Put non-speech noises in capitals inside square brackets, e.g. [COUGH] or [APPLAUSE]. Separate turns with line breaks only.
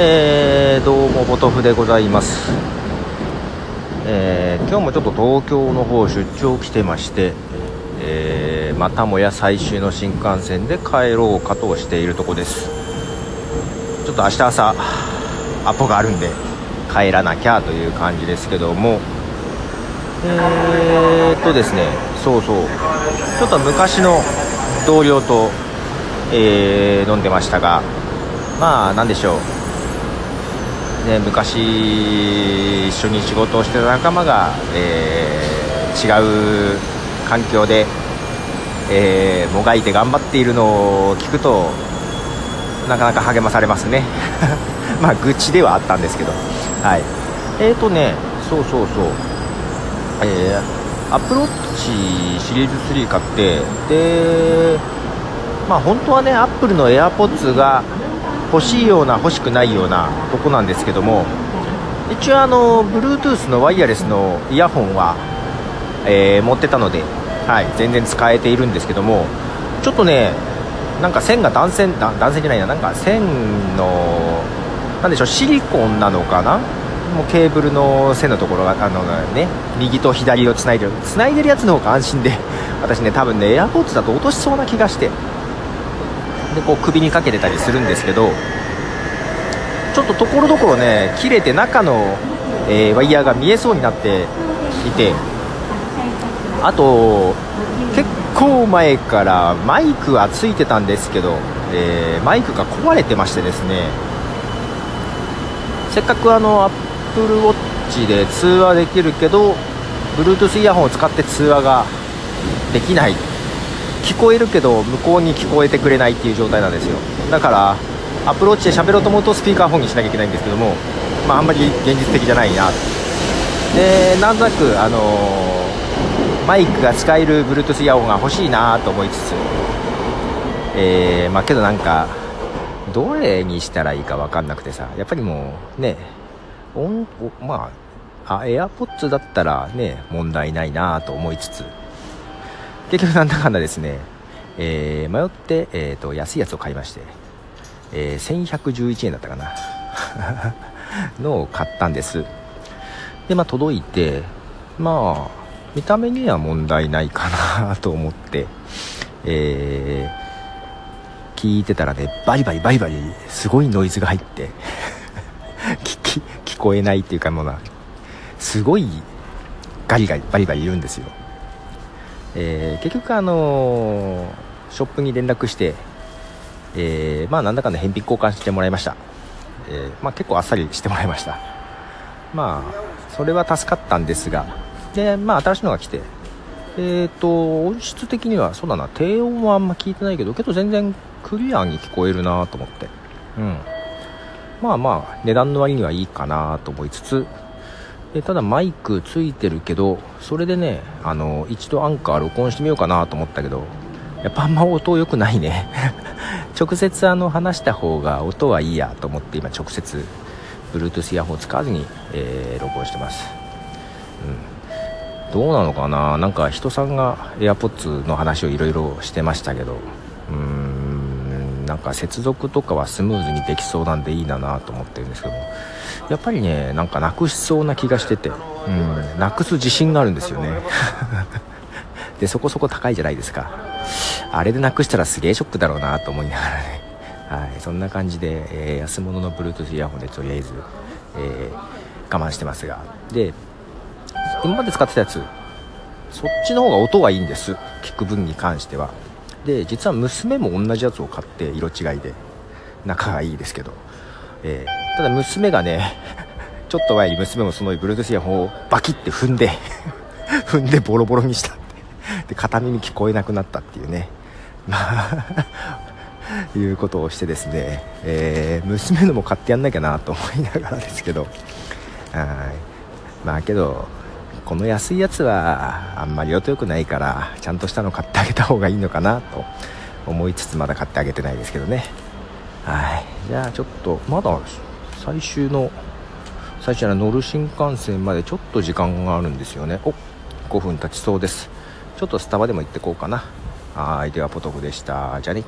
えー、どうもボトフでございます、えー今日もちょっと東京の方出張来てまして、えーまたもや最終の新幹線で帰ろうかとしているとこです。ちょっと明日朝アポがあるんで帰らなきゃという感じですけども。えーっとですねそうそう。ちょっと昔の同僚と、えー飲んでましたがまあなんでしょう。ね、昔一緒に仕事をしてた仲間が、えー違う環境で、えーもがいて頑張っているのを聞くとなかなか励まされますね。[LAUGHS] まあ愚痴ではあったんですけど。はい。えーとねそうそうそう。えー、アプローチシリーズ3買ってでまあ本当はねアップルの AirPods が欲しいような欲しくないようなとこなんですけども一応あの Bluetooth のワイヤレスのイヤホンは、えー持ってたので、はい、全然使えているんですけどもちょっとねなんか線が断線断線じゃないななんか線のなでしょうシリコンなのかな？もうケーブルの線のところがあのね右と左をつないでるつないでるやつの方が安心で私ね多分ね AirPods だと落としそうな気がして。でこう首にかけてたりするんですけどちょっとところどころね切れて中の、えーワイヤーが見えそうになっていてあと結構前からマイクはついてたんですけど、えーマイクが壊れてましてですね。せっかくあの Apple Watch で通話できるけど Bluetooth イヤホンを使って通話ができない。聞こえるけど向こうに聞こえてくれないっていう状態なんですよ。だからアプローチで喋ろうと思うとスピーカーフォンにしなきゃいけないんですけども、まあ、あんまり現実的じゃないな。でなんとなく、あのーマイクが使える Bluetooth イヤホンが欲しいなと思いつつ、えーまあ、けどなんかどれにしたらいいか分かんなくてさやっぱりもうね音おまああ AirPods だったらね問題ないなと思いつつ。結局なんだかんだですね、えー迷って、えー、と安いやつを買いまして、えー1111円だったかな。[LAUGHS] のを買ったんです。でまあ届いてまあ見た目には問題ないかなと思ってえー聞いてたらねバリバリバリバリすごいノイズが入って [LAUGHS] 聞聞こえないっていうかもうなすごいガリガリバリバリ言うんですよ。えー結局あのショップに連絡して、えーまあなんだかんだ返品交換してもらいました、えーまあ結構あっさりしてもらいました。まあそれは助かったんですがでまあ新しいのが来てえっ、と音質的にはそうだな。低音はあんま聞いてないけどけど全然クリアに聞こえるなと思って。うん。まあまあ値段の割にはいいかなと思いつつでただマイクついてるけどそれでねあの一度アンカー録音してみようかなと思ったけどやっぱあんま音良くないね。[LAUGHS] 直接あの話した方が音はいいやと思って今直接 Bluetooth イヤホン使わずに、えー録音してます。うん。どうなのかな？なんか人さんが AirPods の話をいろいろしてましたけど。うん。なんか接続とかはスムーズにできそうなんでいいななと思ってるんですけどやっぱりねなんかなくしそうな気がしててうんなくす自信があるんですよね。[LAUGHS] でそこそこ高いじゃないですか。あれでなくしたらすげえショックだろうなと思いながらね。はいそんな感じで、えー安物の Bluetooth イヤホンでとりあえず、えー我慢してますが。で今まで使ってたやつそっちの方が音がいいんです。聞く分に関しては。で実は娘も同じやつを買って色違いで。仲がいいですけど、えーただ娘がね [LAUGHS] ちょっと前に娘もその Bluetooth イヤホンをバキって踏んで [LAUGHS] 踏んでボロボロにしたって。で片耳聞こえなくなったっていうね。まあ [LAUGHS] いうことをしてですね、えー娘のも買ってやんなきゃなと思いながらですけど。はい。まあけどこの安いやつはあんまり音良くないからちゃんとしたの買ってあげた方がいいのかなと思いつつまだ買ってあげてないですけどね。はい。じゃあちょっとまだ最終の最初は乗る新幹線までちょっと時間があるんですよね。お5分経ちそうです。ちょっとスタバでも行ってこうかな。はい。ではポトフでした。じゃあね。